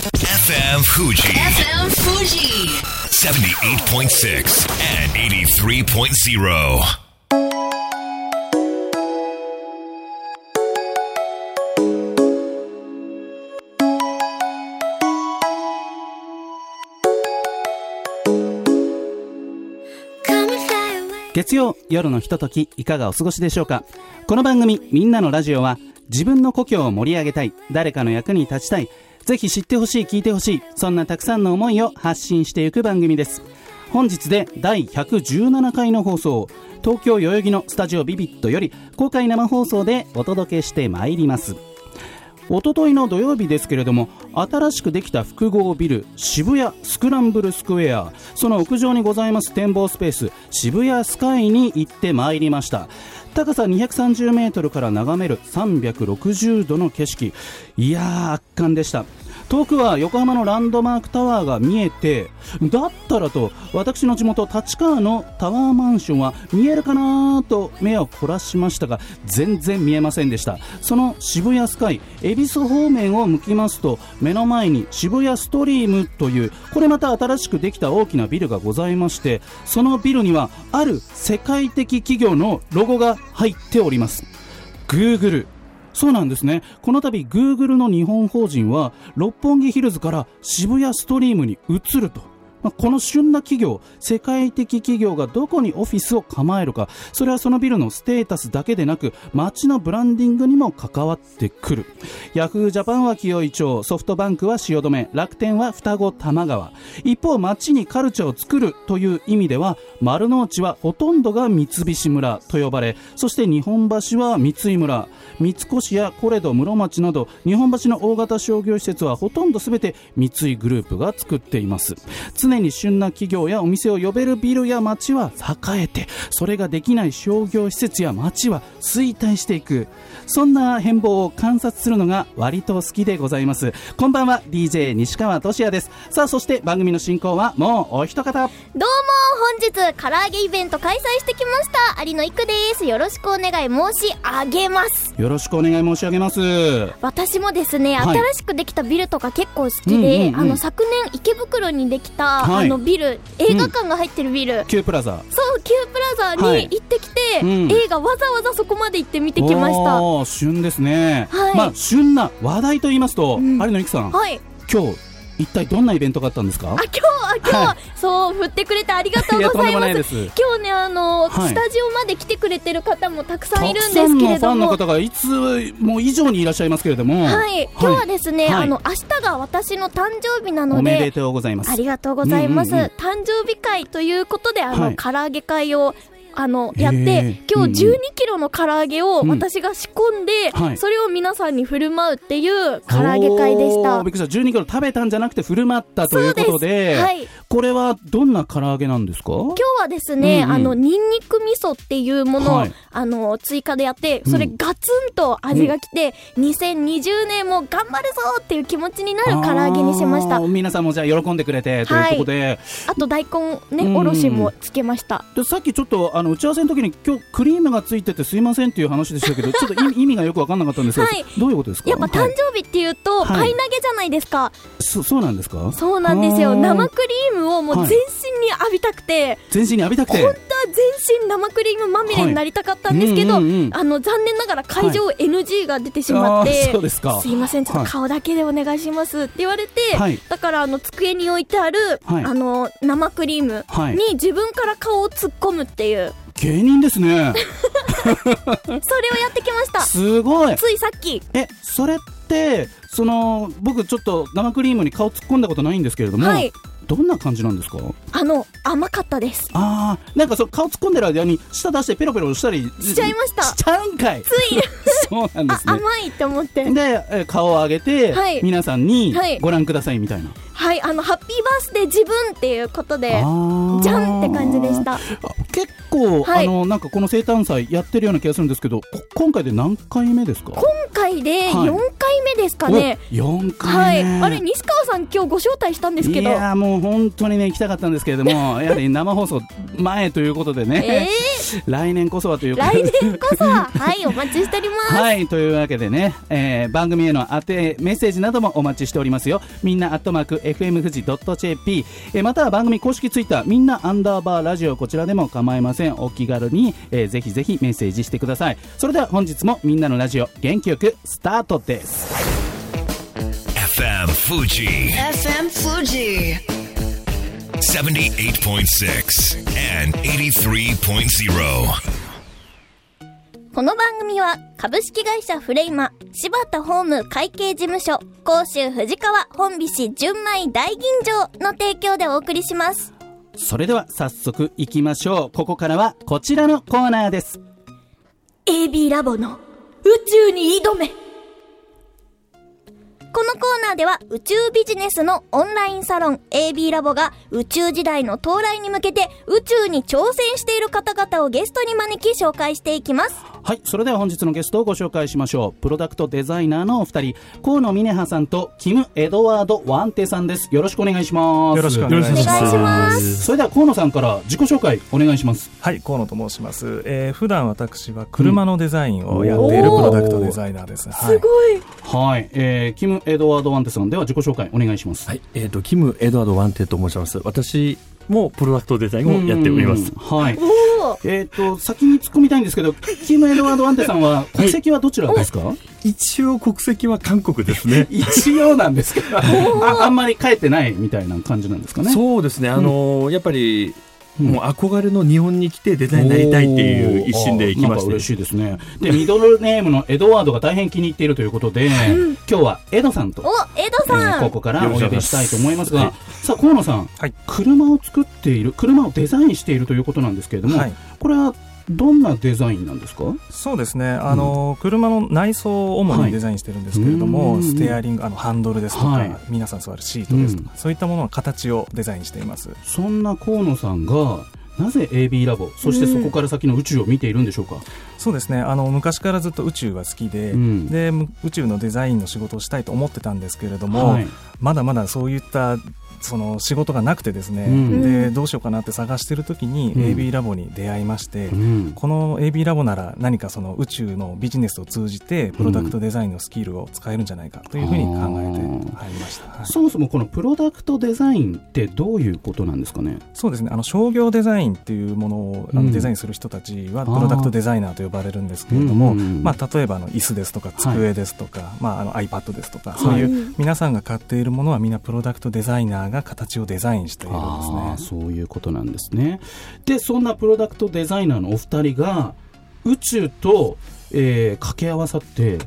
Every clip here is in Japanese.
FM Fuji FM Fuji. 78.6 and 83.0. 月曜夜のひとときいかがお過ごしでしょうか？この番組「みんなのラジオは」自分の故郷を盛り上げたい。誰かの役に立ちたい。ぜひ知ってほしい聞いてほしい。そんなたくさんの思いを発信していく番組です。本日で第117回の放送東京代々木のスタジオビビットより公開生放送でお届けしてまいります。おとといの土曜日ですけれども新しくできた複合ビル渋谷スクランブルスクエア。その屋上にございます展望スペース渋谷スカイに行ってまいりました。高さ230メートルから眺める360度の景色。いやー圧巻でした。遠くは横浜のランドマークタワーが見えてだったらと私の地元立川のタワーマンションは見えるかなと目を凝らしましたが全然見えませんでした。その渋谷スカイ恵比寿方面を向きますと目の前に渋谷ストリームというこれまた新しくできた大きなビルがございましてそのビルにはある世界的企業のロゴが入っております。Google そうなんですね。この度、Google の日本法人は、六本木ヒルズから渋谷ストリームに移ると。まあこの旬な企業、世界的企業がどこにオフィスを構えるか、それはそのビルのステータスだけでなく、街のブランディングにも関わってくる。ヤフージャパンは清井町、ソフトバンクは汐留、楽天は双子玉川。一方、街にカルチャーを作るという意味では、丸の内はほとんどが三菱村と呼ばれ、そして日本橋は三井村。三越やコレド室町など日本橋の大型商業施設はほとんど全て三井グループが作っています常に旬な企業やお店を呼べるビルや街は栄えてそれができない商業施設や街は衰退していく。そんな変貌を観察するのが割と好きでございます。こんばんは DJ 西川俊也です。さあそして番組の進行はもうお一方。どうも本日唐揚げイベント開催してきました。有野いくです。よろしくお願い申し上げます。よろしくお願い申し上げます。私もですね、はい。新しくできたビルとか結構好きで、うんうんうん。あの昨年池袋にできた、はい。あのビル映画館が入ってるビル、Q プラザ。そう Q プラザはい。に行ってきて、うん。映画わざわざそこまで行って見てきました。旬ですね、はい。まあ旬な話題と言いますと、うん。有野由紀さん。はい。今日一体どんなイベントがあったんですか？あ今日あ今日、はそう振ってくれてありがとうございます。今日ねあの、はい。スタジオまで来てくれてる方もたくさんいるんですたくさんけのファンのれども方がいつも以上にいらっしゃいますけれども。はい、今日はですね、はい。あの明日が私の誕生日なのおめでで。とうございます。ありがとうございます。うんうんうん。誕生日会ということで、あの、はい。唐揚げ会を。あのやって今日うんうん。12キロの唐揚げをうん。私が仕込んで、はい。それを皆さんに振る舞うっていう唐揚げ会でした。びっくりした。12キロ食べたんじゃなくて振る舞ったということで。はい。これはどんな唐揚げなんですか？今日はですね、うんうん。あのニンニク味噌っていうものを、はい。あの追加でやってそれうん。ガツンと味がきて、2020年も頑張るぞっていう気持ちになる唐揚げにしました。皆さんもじゃあ喜んでくれてということで、あと大根ね、うん。おろしもつけました。でさっきちょっとあの打ち合わせの時に今日クリームがついててすいませんっていう話でしたけど ちょっと意味がよく分かんなかったんですけど、はい。どういうことですか？やっぱ誕はい。生日っていうと、はい。パイ投げじゃないですか。そそうなんですか？そうなんですよ。生クリームをもうはい。全身に浴びたくて、全身に浴びたくて？本当は全身生クリームまみれになりたかったんですけど、はいうんうんうん。あの残念ながら会場 NG が出てしまって、そうですか。すいません、ちょっと顔だけでお願いしますって言われて、はい。だからあの机に置いてある、はい。あの生クリームはい。に自分から顔を突っ込むっていう、芸人ですね。それをやってきました。すごい。ついさっき、えそれってその僕ちょっと生クリームに顔突っ込んだことないんですけれども、はい、どんな感じなんですか？あの甘かったです。あーなんかそう顔突っ込んでる間に舌出してペロペロしたりしちゃいました。しちゃうんかい。つい。そうなんであすね。甘いって思って。でえ顔を上げて、はい。皆さんにはい。ご覧くださいみたいな、はい、あのハッピーバースデー自分っていうことで、じゃんって感じでした。あ結構、はいあのなんかこの生誕祭やってるような気がするんですけどこ今回で何回目ですか？今回ではい4回目ですかね。ね。4はい。回ね。あれ、西川さん今日ご招待したんですけど。いやーもう本当にね行きたかったんですけれども やはり生放送前ということでね、え 来年こそはというー、来年こそは、はい、お待ちしております。はいというわけでね、えー番組への当てメッセージなどもお待ちしておりますよみんなアットマーク FM 富士 .jp、えーまたは番組公式ツイッターみんなアンダーバーラジオこちらでも構いませんお気軽に、えーぜひぜひメッセージしてくださいそれでは本日もみんなのラジオ元気よくスタートです FM Fuji FM Fuji. 78.6 and 83.0. この番組は株式会社フレイマ柴田ホーム会計事務所甲州藤川本菱純米大吟醸の提供でお送りします。それでは早速行きましょう。ここからはこちらのコーナーです。AB ラボの宇宙に挑めこのコーナーでは宇宙ビジネスのオンラインサロン AB ラボが宇宙時代の到来に向けて宇宙に挑戦している方々をゲストに招き紹介していきます。はいそれでは本日のゲストをご紹介しましょうプロダクトデザイナーのお二人河野峰葉さんとキム・エドワード・ワンテさんですよろしくお願いしますよろしくお願いします。それでは河野さんから自己紹介お願いしますはい、河野と申します。えー、普段私は車のデザインをやっているプロダクトデザイナーです。はい、い。はい、えー、キム・エドワード・ワンテさんでは自己紹介お願いします。はい、えっ、と、キム・エドワード・ワンテと申します。私もプロダクトデザインをやっております。はい。えっ、と先に突っ込みたいんですけどキム・エドワード・ワンテさんは国籍はどちらですか、一応国籍は韓国ですね。一応なんですけど。ああんまり帰ってないみたいな感じなんですかね。そうですね。あのーやっぱり、うんもう憧れの日本に来てデザインになりたいっていう一心で行きまして。おーなんか嬉しいですね。で、ミドルネームのエドワードが大変気に入っているということで、今日はエドさんと、お、エドえーさん。ここからお呼びしたいと思いますが、はいさあ、河野さん、はい車を作っている、車をデザインしているということなんですけれども、はいこれはどんなデザインなんですか？そうですね。あの、車の内装を主にデザインしてるんですけれども、はいステアリング、あのハンドルですとか、はい。皆さん座るシートですとか、うそういったものの形をデザインしています。そんな河野さんが、なぜ AB ラボ、そしてそこから先の宇宙を見ているんでしょうか？そうですね。あの昔からずっと宇宙が好きで、うん。でむ宇宙のデザインの仕事をしたいと思ってたんですけれども、はい。まだまだそういったその仕事がなくてですね、うん。でどうしようかなって探してる時にうん。AB ラボに出会いまして、うん。この AB ラボなら何かその宇宙のビジネスを通じてプロダクトデザインのスキルを使えるんじゃないかというふうに考えて入りました、はい。そもそもこのプロダクトデザインってどういうことなんですかね？そうですね。あの商業デザインっていうものをあうん。のデザインする人たちはプロダクトデザイナーと呼ばれるんですけれども、まあ、例えばあの椅子ですとか机ですとか、まあ、あの iPad ですとか、はい。そういう皆さんが買っているものはみんなプロダクトデザイナーが形をデザインしているんですね。そういうことなんですね。でそんなプロダクトデザイナーのお二人が宇宙と、えー掛け合わさって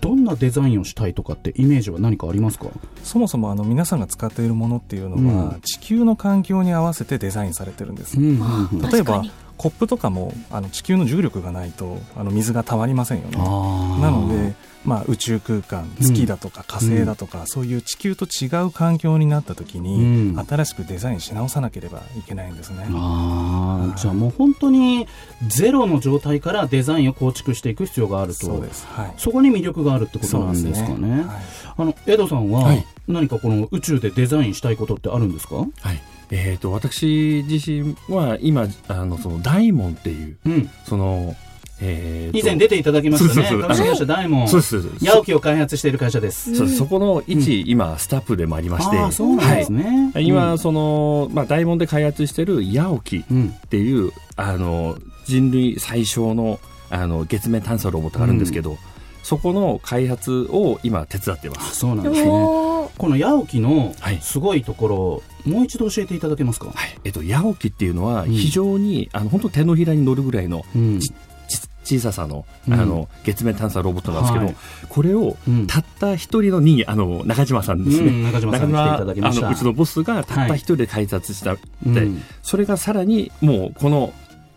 どんなデザインをしたいとかってイメージは何かありますか？そもそもあの皆さんが使っているものっていうのは、うん。地球の環境に合わせてデザインされてるんです。うんうんうん。例えば確かにコップとかもあの地球の重力がないとあの水がたまりませんよね。なので、まあ、宇宙空間月だとか火星だとか、そういう地球と違う環境になった時に、うん。新しくデザインし直さなければいけないんですね。あー。じゃあもう本当にゼロの状態からデザインを構築していく必要があると。そうです。はい。そこに魅力があるってことなんですかね。ね。はい。あのエドさんははい。何かこの宇宙でデザインしたいことってあるんですか、はい。えっ、と、私自身は今、あの、その、大門っていう、うん、その、えーと以前出ていただきましたね。そうそうそう。株式会社ダイモンそうでヤオキを開発している会社です。そうそこの一、今、スタッフでもありまして、そうなんですね。はい。今、その、まあ、大門で開発してるヤオキうん、っていう、あの、人類最小の、あの、月面探査ロボットがあるんですけど、そこの開発を今手伝ってます。そうなんですね。このヤオキのはい。すごいところをもう一度教えていただけますか？はい。えっと、ヤオキっていうのは、うん非常に、あの、本当手のひらに乗るぐらいのうん小ささの、うんあの、月面探査ロボットなんですけど、はいこれをうん、たった一人の人間、あの、中島さんですね。うん中島さんに来ていただきました。あのうちのボスがたった一人で開発した、うんでそれがさらにもうこの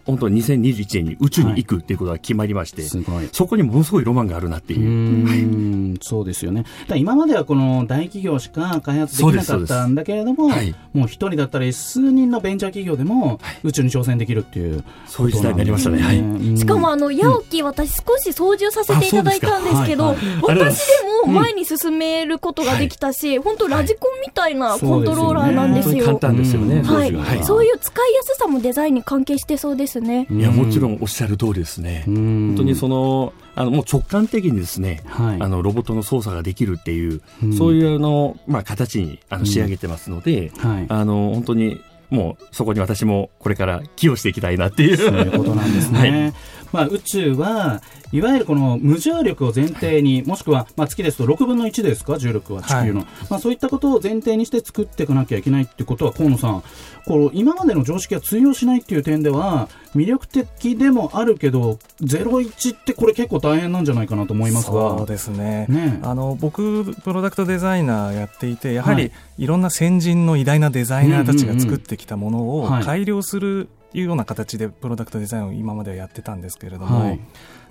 本当に2021年に宇宙に行くっていうことが決まりまして、すごい。そこにものすごいロマンがあるなってういう。ーん。そうですよね。今まではこの大企業しか開発できなかったんだけれども、はいもう一人だったり数人のベンチャー企業でも宇宙に挑戦できるっていう、そういう時代になりましたね。はい。いしかもあの、ヤオキ、私少し操縦させていただいたんですけど、あそうはいはい。私でも前に進めることができたし、本当ラジコンみたいなコントローラーなんですよ。単ですよね、はい。そういう使いやすさもデザインに関係してそうですね。いや、もちろんおっしゃる通りですね。本本当にその、あの、もう直感的にですね、はいあの、ロボットの操作ができるっていう、うんそういうの、まあ、形に、あの、仕上げてますので、はいあの、本当に、もう、そこに私もこれから寄与していきたいなっていう。そういうことなんですね。はいまあ、宇宙はいわゆるこの無重力を前提に、もしくは、まあ、月ですと6分の1ですか、重力は地球の、はまあ、そういったことを前提にして作っていかなきゃいけないっていうことは、河野さん、この今までの常識が通用しないっていう点では、魅力的でもあるけど、01ってこれ結構大変なんじゃないかなと思いますが。そうですね。ねあの僕プロダクトデザイナーやっていてやはり、はい。い、ろんな先人の偉大なデザイナーたちが作ってきたものをはい。改良するいうような形でプロダクトデザインを今まではやってたんですけれども、はい。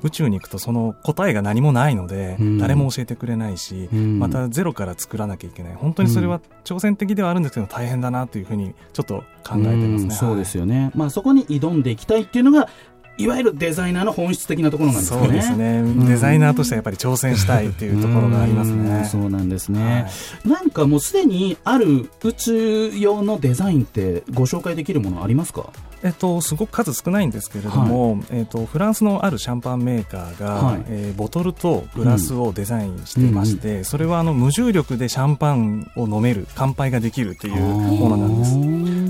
宇宙に行くとその答えが何もないので、うん。誰も教えてくれないし、うん。またゼロから作らなきゃいけない。本当にそれは挑戦的ではあるんですけど大変だなというふうにちょっと考えてますね。うん。そうですよね。まあ、そこに挑んでいきたいっていうのが、いわゆるデザイナーの本質的なところなんですよね。そうですね、デザイナーとしてはやっぱり挑戦したいっていうところがありますうん。ね。そうなんですね。はい。なんかもうすでにある宇宙用のデザインってご紹介できるものありますか？えっと、すごく数少ないんですけれども、えっと、フランスのあるシャンパンメーカーが、はい。えーボトルとグラスをデザインしてまして、それはあの無重力でシャンパンを飲める乾杯ができるっていうものなんです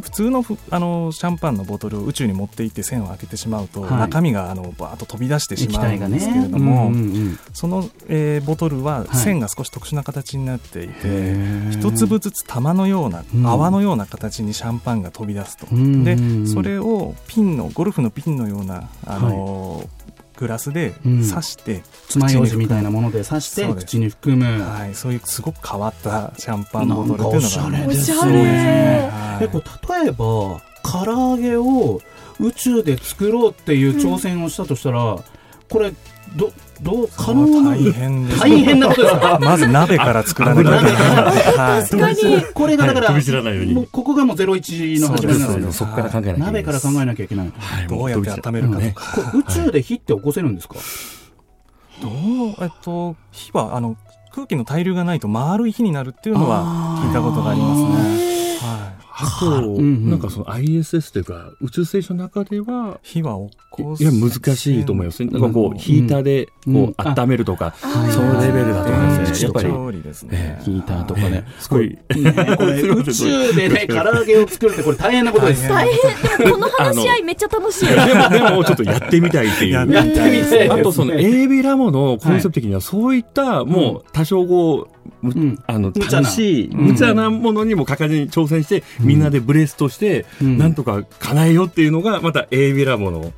普通のふあのシャンパンのボトルを宇宙に持っていって線を開けてしまうと、はい。中身があのバーッと飛び出してし液まうんですけれども、うんうんうん。その、えーボトルははい。線が少し特殊な形になっていて、へー。一粒ずつ玉のような、うん。泡のような形にシャンパンが飛び出すと、うんでうん。それをピンのゴルフのピンのような、あのーグラスでうん。刺して、爪楊枝みたいなもので刺して口に含む。はい、そういうすごく変わったシャンパンボトルっていうのがおしゃれですおしゃれはい。えこう例えば唐揚げを宇宙で作ろうっていう挑戦をしたとしたら、これどどう可能な大変です大変なことですか？まず鍋から作らなきゃいけない。はい確かに。これがだから、はい飛び散らないようにもうここがもう01の始まりなのでそうですそこから考えなきゃいけない。鍋から考えなきゃいけない。はいどうやって温めるかとか。これ宇宙で火って起こせるんですか、どうえっと、火は、あの、空気の対流がないと丸い火になるっていうのは聞いたことがありますね。はい。あと、うんうんなんかその ISS というか、宇宙ステーションの中では、火は起こす。いや、難しいと思いますね。なんかこう、ヒーターで、うんこう、温めるとか、はいそのレベルだと思いますね。やっぱり、調理ですね。ヒーターとかね。すごい、ね、これ 宇宙でね、唐揚げを作るってこれ大変なことです。大大変。でもこの話し合いめっちゃ楽しい。でも、でも、ちょっとやってみたいっていう。やってみたあと、その AB ラボのコンセプト的には、そういった、もう、多少こう、むうん。あの、楽しい、うん。無茶なものにも果敢に挑戦して、みんなでブレストして、うん。なんとか叶えようっていうのが、また AB ラボの、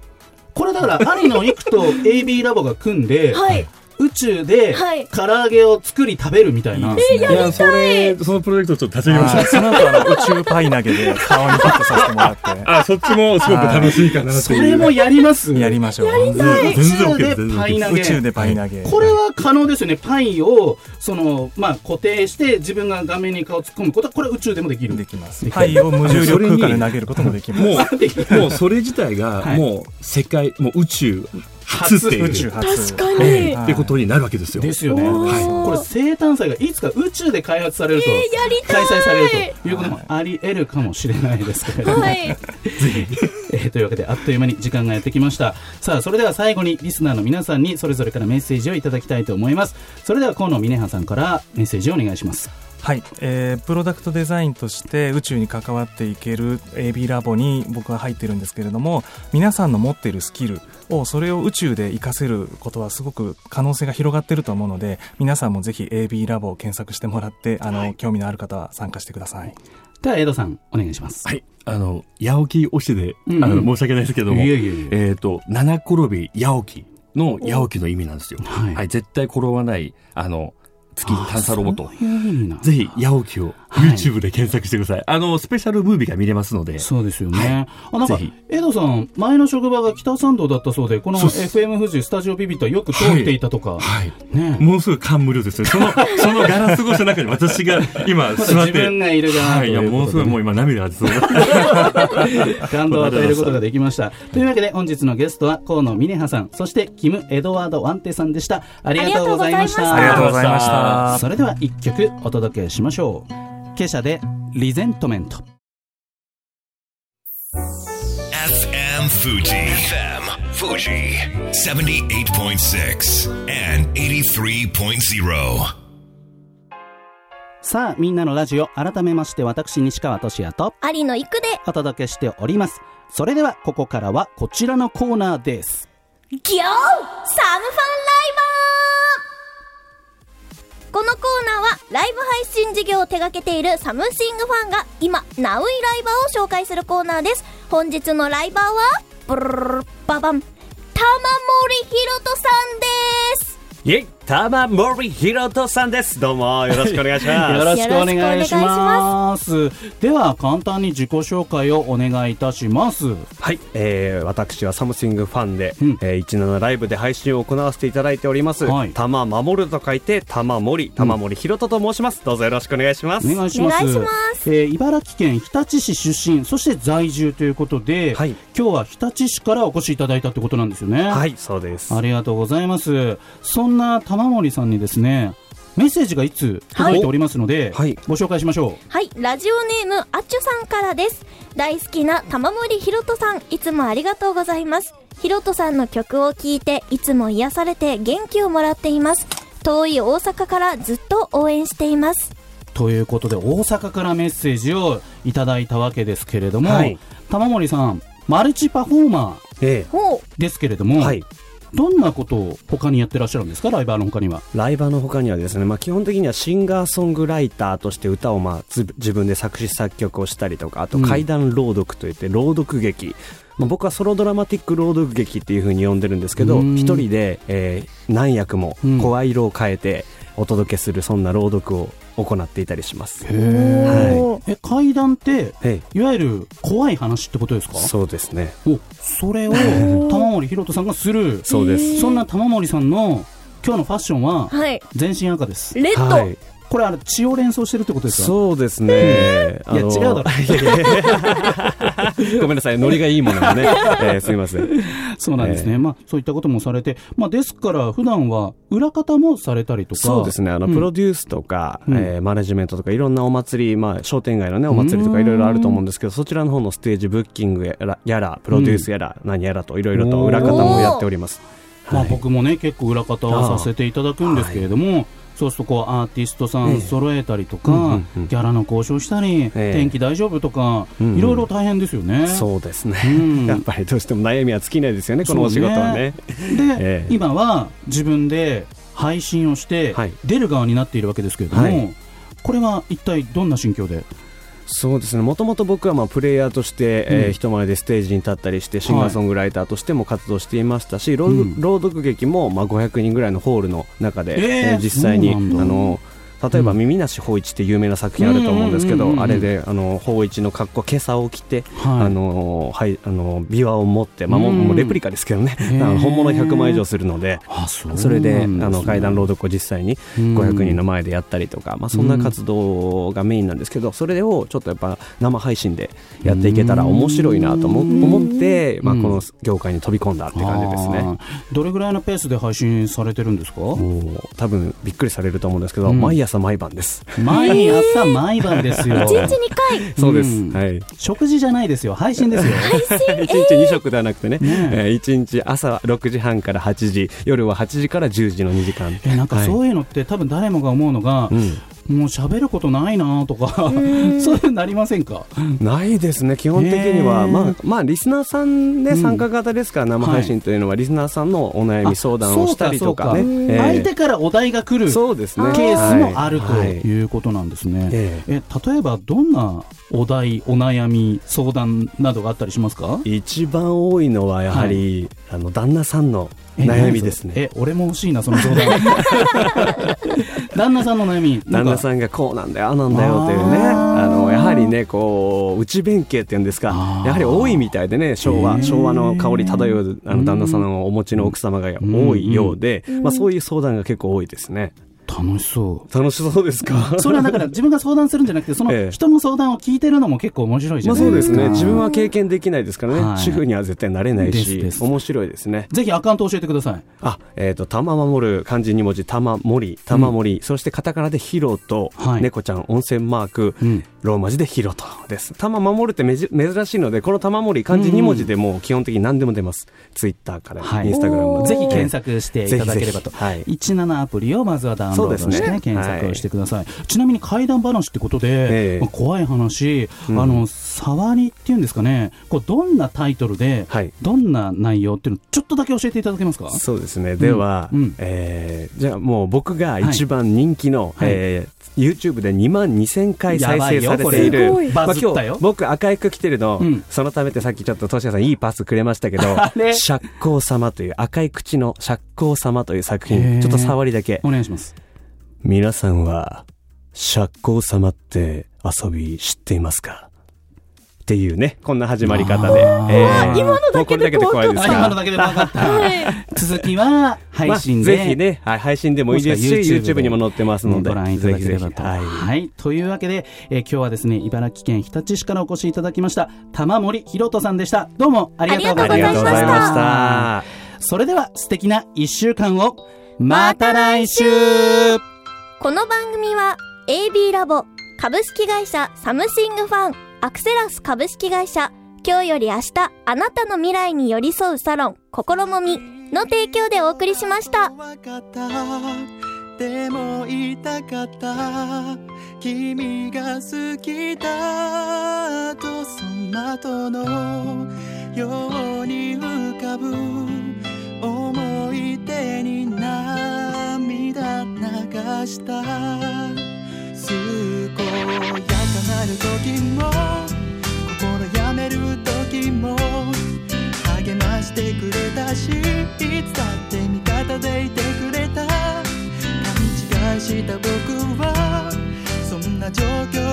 これだから、有野育と AB ラボが組んで、はい。宇宙ではい唐揚げを作り食べるみたいな。いや、それ、そのプロジェクトちょっと立ち上げましはいその後あの宇宙パイ投げで顔にヒットさせてもらってた。あ、そっちもすごく楽しいかなっていう。それもやります？やりましょう。全然 OK です。全然宇宙でパイ投げ。宇宙でパイ投げ。これは可能ですよね。パイを、その、まあ、固定して自分が画面に顔突っ込むことは、これは宇宙でもできる。できます。パイを無重力空間で投げることもできます。もう、もうそれ自体が、はいもう世界、もう宇宙初っていう。宇宙初。確かにはいってことになるわけですよ。ですよね。はい。これ生誕祭がいつか宇宙で開発されると、やりたい開催されるということもあり得るかもしれないですけれども。はい。えーというわけであっという間に時間がやってきましたさあそれでは最後にリスナーの皆さんにそれぞれからメッセージをいただきたいと思いますそれでは河野峰葉さんからメッセージをお願いしますはい、えープロダクトデザインとして宇宙に関わっていける AB ラボに僕は入ってるんですけれども皆さんの持っているスキルをそれを宇宙で活かせることはすごく可能性が広がっていると思うので皆さんもぜひ AB ラボを検索してもらってあの、興味のある方は参加してください。では江戸さんお願いします。はい。あの、八起き推しで、うんうん。あの、申し訳ないですけども、いえいえいえ。っ、と、七転び八起きの八起きの意味なんですよ。はい。はい。絶対転ばない、あの、月探査ロボット。そういう意味なんだぜひ、八起きをはい YouTube で検索してください。あの、スペシャルムービーが見れますので。そうですよね。あ、なんかぜひ、エドさん、前の職場が北参道だったそうで、この FM 富士スタジオビビットはよく通っていたとか。はい。ねものすごい感無量ですよ。その、そのガラス越しの中に私が今座って。自分がいる側はい。いや、ものすごいもう今涙が出そう。感動を与えることができました。というわけで、本日のゲストは河野峰葉さん、そしてキム・エドワード・ワンテさんでした。ありがとうございました。ありがとうございました。それでは一曲お届けしましょう。ケシャでリゼントメント。FM Fuji. FM Fuji. 78.6 and 83.0. さあ、みんなのラジオ、改めまして私、西川俊也と有野育で、お届けしております。それでは、ここからはこちらのコーナーです。ギョーサムファンライバーこのコーナーはライブ配信事業を手掛けているサムシングファンが今、ナウイライバーを紹介するコーナーです。本日のライバーは、ブルルルババン、玉森ひろとさんです。イェイ玉森ひろとさんです。どうも よろしくお願いします。よろしくお願いします。では、簡単に自己紹介をお願いいたします。はい、えー、私はサムシングファンで、うんえー、17ライブで配信を行わせていただいております。はい玉守ると書いて玉森、玉森ひろとと申します。どうぞよろしくお願いします。お願いします。お願いしますえー茨城県日立市出身、そして在住ということで、はい今日は日立市からお越しいただいたってことなんですよね。はい、そうです。ありがとうございます。そんな玉森さんにですね、メッセージがいつ届いておりますので、はいご紹介しましょはい、ラジオネーム、あっちゅさんからです。大好きな玉森ひろとさん、いつもありがとうございます。ひろとさんの曲を聴いて、いつも癒されて元気をもらっています。遠い大阪からずっと応援しています。う。ということで、大阪からメッセージをいただいたわけですけれども、はい玉森さん、マルチパフォーマ。ーですけれども、ーはい。どんなことを他にやってらっしゃるんですか、ライバーの他には。ライバーの他にはですね、まあ、基本的にはシンガーソングライターとして歌をまあつ自分で作詞作曲をしたりとかあとうん怪談朗読といって朗読劇、まあ、僕はソロドラマティック朗読劇っていう風に呼んでるんですけどうん。一人で、えー何役もうん。声色を変えてお届けするそんな朗読を行っていたりします、おー。え、階段って、えいわゆる怖い話ってことですか？えそうですね。おそれを 玉森ひろとさんがするそうです。そんな玉森さんの今日のファッションははい。全身赤です。レッド。はいこれあれ血を連想してるってことですか？そうですね、いや違うだろ。ごめんなさいノリがいいものがね、えーすみません。そうなんですね、えまあそういったこともされてまあですから普段は裏方もされたりとか。そうですね、あの、うん。プロデュースとか、うん。えーマネジメントとか、いろんなお祭り、まあ、商店街のね、お祭りとかいろいろあると思うんですけど、そちらの方のステージブッキングやら、やらプロデュースやら、何やらと、いろいろと裏方もやっております。まあはい。僕もね結構裏方をさせていただくんですけれども、そうするとこうアーティストさんええ。揃えたりとか、ギャラの交渉したり、ええ。天気大丈夫とか、いろいろ大変ですよね。そうですね。うん。やっぱりどうしても悩みは尽きないですよね、このお仕事はね。で、ええ。今は自分で配信をしてはい。出る側になっているわけですけれども、はい。これは一体どんな心境で？そうですね、もともと僕はまあプレイヤーとして、えーうん。人前でステージに立ったりして、シンガーソングライターとしても活動していましたし、朗うん。朗読劇もまあ500人ぐらいのホールの中で、えーえー実際に、あの例えば、耳なし芳一って有名な作品あると思うんですけど、あれであの芳一の格好、今朝を着て、はい。あのはい、あの琵琶を持って、まあ、もうレプリカですけどね、本物100万以上するので。あそれであの階段朗読を実際に500人の前でやったりとか、まあ、そんな活動がメインなんですけどそれをちょっとやっぱ生配信でやっていけたら面白いなと思思って、まあ、うん。この業界に飛び込んだって感じですね。どれぐらいのペースで配信されてるんですか？多分びっくりされると思うんですけど、うん。毎朝毎晩です。毎朝毎晩ですよ。1日2回。そうです、うん。はい。食事じゃないですよ。配信ですよ。1 日2食ではなくてね、ねえー、1日朝6時半から8時、夜は8時から10時の2時間。えなんかはい。そういうのって多分誰もが思うのが、うんもう喋ることないなとかそういうのなりませんか？ないですね、基本的には、まあ、まあ、リスナーさんでうん。参加型ですから、生配信というのは、リスナーさんのお悩み相談をしたりとか。ね、相手からお題が来るそうですね、ケースもあるとはい。いうことなんですね。ええ例えばどんなお題、お悩み、相談などがあったりしますか？一番多いのはやはり、あの旦那さんのえ悩みですね。え、俺も欲しいな、その相談。旦那さんの悩み。旦那さんがこうなんだよああなんだよというね。あのやはりねこう内弁慶っていうんですか。やはり多いみたいでね昭和昭和の香り漂うあの旦那さんのお持ちの奥様が多いようで、まあ、そういう相談が結構多いですね楽しそう。楽しそうですか？それはだから自分が相談するんじゃなくてそのええ。人の相談を聞いてるのも結構面白いじゃまあないですか、そうですね。自分は経験できないですからね、はい。主婦には絶対なれないしですです。面白いですね。ぜひアカウント教えてください。あ、えっ、と、玉守る漢字2文字、玉森、玉森、そしてカタカナでヒロと、はい。猫ちゃん温泉マーク、うん。ローマ字でヒロとです。玉守るってめじ珍しいので、この玉森漢字2文字でもう基本的に何でも出ます。ツイッターから、はい。インスタグラムぜひ検索していただければと。はい。17アプリをまずはダウンロードしてね。検索をしてください、ちなみに怪談話ってことで、ええ。まあ怖い話、うん。あの触りっていうんですかね。こうどんなタイトルで、はい。どんな内容っていうのちょっとだけ教えていただけますか？そうですね。では、うんえーじゃあもう僕が一番人気の、はい。えー YouTube で2万2000回再生されているこれ、バズったよ。今日僕赤い服着てるの、うん。そのためってさっきちょっとトシヤさんいいパスくれましたけど 釈光様という赤い口の釈光様という作品ちょっと触りだけ。お願いします皆さんは釈光様って遊び知っていますか？っていうねこんな始まり方で、えー今のだけでもうこれだけで怖いです今のだけで分かった。続きは配信で、まあぜひね、はい、配信でもいいですし、YouTube で YouTube にも載ってますので、ご覧いただければと。ぜひぜひ。は、はい。い。というわけで、えー今日はですね、茨城県日立市からお越しいただきました、玉森ひろとさんでした。どうもありがとうごありざいました。がとうございました。それでは素敵な一週間を、また来週この番組は AB ラボ株式会社サムシングファンアクセラス株式会社今日より明日あなたの未来に寄り添うサロン心もみの提供でお送りしました。わかったでも言いたかった君が好きだとその後のように浮かぶ思い出に涙流した。健やかなる時も心やめる時も励ましてくれたしいつだって味方でいてくれた。勘違いした僕はそんな状況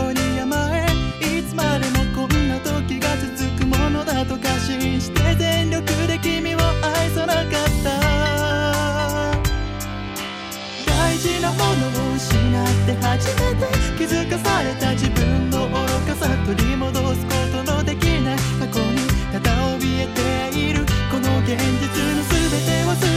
ものを失って初めて気づかされた自分の愚かさ取り戻すことのできない過去にただ怯えているこの現実の全てを